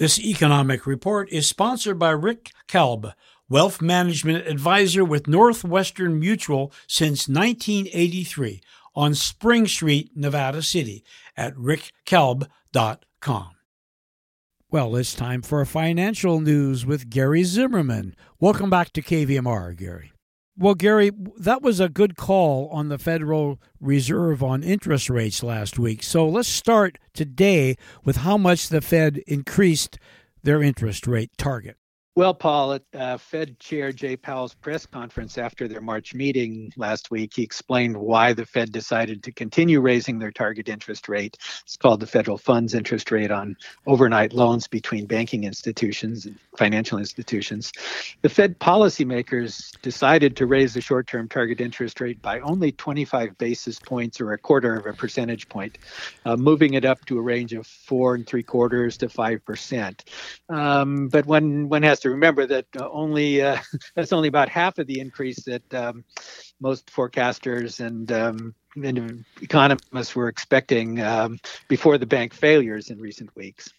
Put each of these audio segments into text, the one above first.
This economic report is sponsored by Rick Kalb, wealth management advisor with Northwestern Mutual since 1983 on Spring Street, Nevada City at rickkalb.com. Well, it's time for financial news with Gary Zimmerman. Welcome back to KVMR, Gary. Well, Gary, that was a good call on the Federal Reserve on interest rates last week. So let's start today with how much the Fed increased their interest rate target. Well, Paul, at uh, Fed Chair Jay Powell's press conference after their March meeting last week, he explained why the Fed decided to continue raising their target interest rate. It's called the federal funds interest rate on overnight loans between banking institutions and financial institutions. The Fed policymakers decided to raise the short term target interest rate by only 25 basis points or a quarter of a percentage point, uh, moving it up to a range of four and three quarters to five percent. Um, but one, one has to remember that uh, only uh, that's only about half of the increase that um, most forecasters and, um, and economists were expecting um, before the bank failures in recent weeks.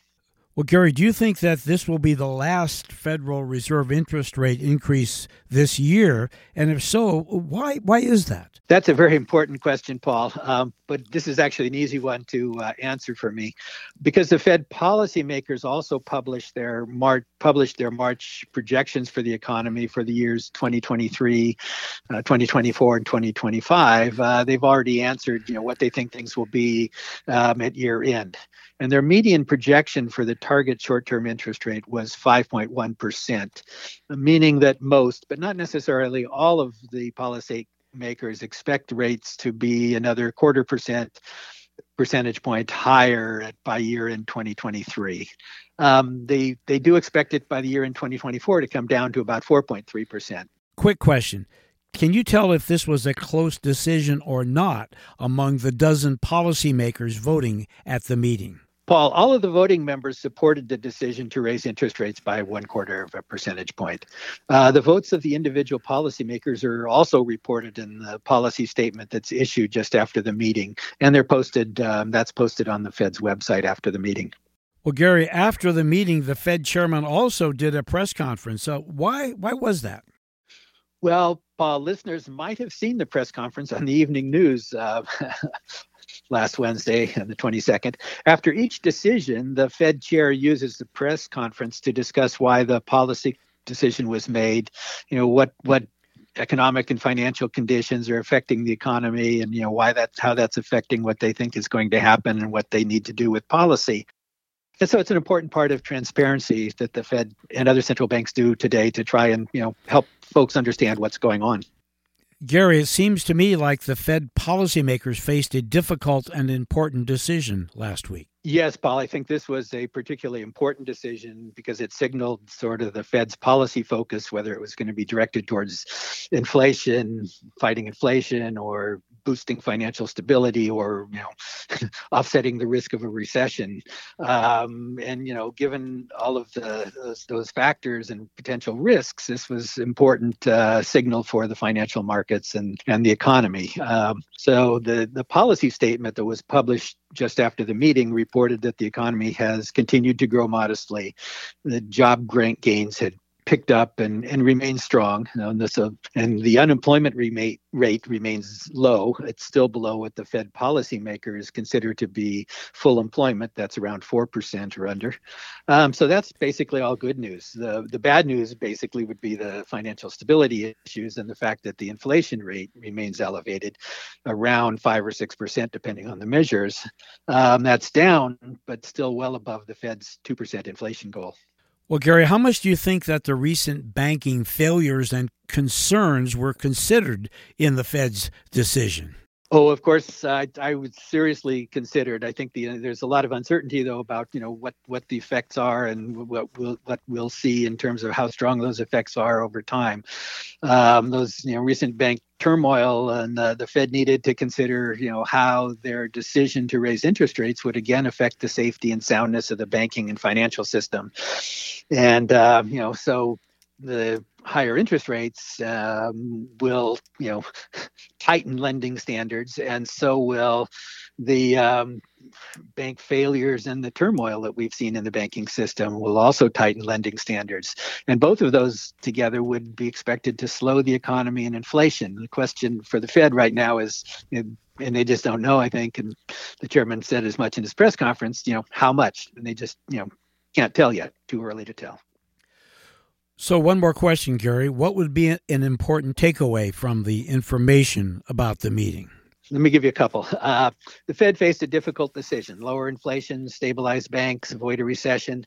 Well, Gary, do you think that this will be the last Federal Reserve interest rate increase this year? And if so, why why is that? That's a very important question, Paul. Um, but this is actually an easy one to uh, answer for me, because the Fed policymakers also published their March published their March projections for the economy for the years 2023, uh, 2024, and 2025. Uh, they've already answered, you know, what they think things will be um, at year end and their median projection for the target short term interest rate was 5.1%, meaning that most, but not necessarily all of the policy makers expect rates to be another quarter percent percentage point higher at, by year in 2023. Um, they they do expect it by the year in 2024 to come down to about 4.3 percent. Quick question: Can you tell if this was a close decision or not among the dozen policymakers voting at the meeting? Paul, all of the voting members supported the decision to raise interest rates by one quarter of a percentage point. Uh, the votes of the individual policymakers are also reported in the policy statement that's issued just after the meeting, and they're posted. Um, that's posted on the Fed's website after the meeting. Well, Gary, after the meeting, the Fed chairman also did a press conference. So why why was that? Well, Paul, listeners might have seen the press conference on the evening news uh, last Wednesday on the 22nd. After each decision, the Fed chair uses the press conference to discuss why the policy decision was made, you know, what what economic and financial conditions are affecting the economy and you know why that's how that's affecting what they think is going to happen and what they need to do with policy. And so it's an important part of transparency that the Fed and other central banks do today to try and, you know, help folks understand what's going on. Gary, it seems to me like the Fed policymakers faced a difficult and important decision last week. Yes, Paul, I think this was a particularly important decision because it signaled sort of the Fed's policy focus, whether it was going to be directed towards inflation, fighting inflation, or boosting financial stability or you know offsetting the risk of a recession. Um, and you know given all of the those, those, factors and potential risks this was important uh, signal for the financial markets and and the economy. Um, so the the policy statement that was published just after the meeting reported that the economy has continued to grow modestly. The job grant gains had picked up and, and remains strong. You know, and, this, uh, and the unemployment rate, rate remains low. It's still below what the Fed policymakers consider to be full employment. That's around 4% or under. Um, so that's basically all good news. The, the bad news basically would be the financial stability issues and the fact that the inflation rate remains elevated around 5 or 6%, depending on the measures. Um, that's down, but still well above the Fed's 2% inflation goal. Well, Gary, how much do you think that the recent banking failures and concerns were considered in the Fed's decision? Oh, of course, I, I would seriously consider it. I think the, there's a lot of uncertainty though about you know what what the effects are and what we'll what we'll see in terms of how strong those effects are over time. Um, those you know recent bank turmoil and uh, the Fed needed to consider you know how their decision to raise interest rates would again affect the safety and soundness of the banking and financial system, and uh, you know so the higher interest rates um, will, you know, tighten lending standards, and so will the um, bank failures and the turmoil that we've seen in the banking system will also tighten lending standards. And both of those together would be expected to slow the economy and inflation. The question for the Fed right now is, and they just don't know, I think, and the chairman said as much in his press conference, you know, how much? And they just, you know, can't tell yet. Too early to tell. So, one more question, Gary. What would be an important takeaway from the information about the meeting? Let me give you a couple. Uh, the Fed faced a difficult decision lower inflation, stabilize banks, avoid a recession.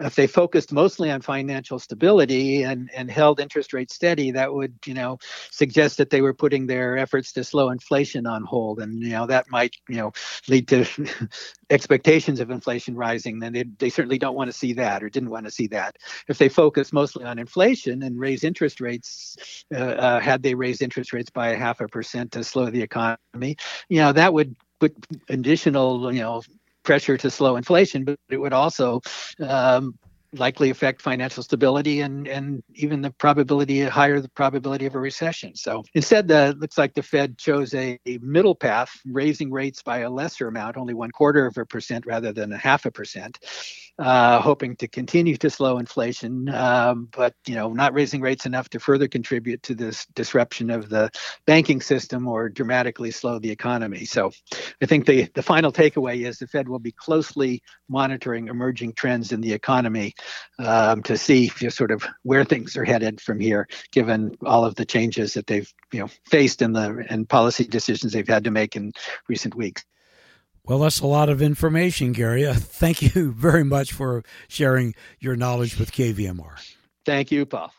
If they focused mostly on financial stability and, and held interest rates steady, that would, you know, suggest that they were putting their efforts to slow inflation on hold. And, you know, that might, you know, lead to expectations of inflation rising. Then they, they certainly don't want to see that or didn't want to see that. If they focus mostly on inflation and raise interest rates, uh, uh, had they raised interest rates by a half a percent to slow the economy, you know, that would put additional, you know, pressure to slow inflation, but it would also um, likely affect financial stability and, and even the probability higher the probability of a recession. So instead, the looks like the Fed chose a, a, middle path, raising rates by a lesser amount, only one quarter of a percent rather than a half a percent, uh, hoping to continue to slow inflation, um, but you know not raising rates enough to further contribute to this disruption of the banking system or dramatically slow the economy. So I think the the final takeaway is the Fed will be closely monitoring emerging trends in the economy um, to see sort of where things are headed from here, given all of the changes that they've you know faced in the and policy decisions they've had to make in recent weeks. Well, that's a lot of information, Gary. Uh, thank you very much for sharing your knowledge with KVMR. Thank you, Paul.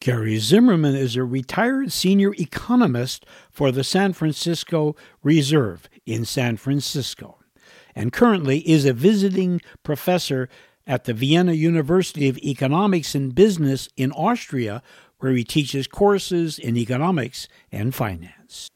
Gary Zimmerman is a retired senior economist for the San Francisco Reserve in San Francisco and currently is a visiting professor at the Vienna University of Economics and Business in Austria, where he teaches courses in economics and finance.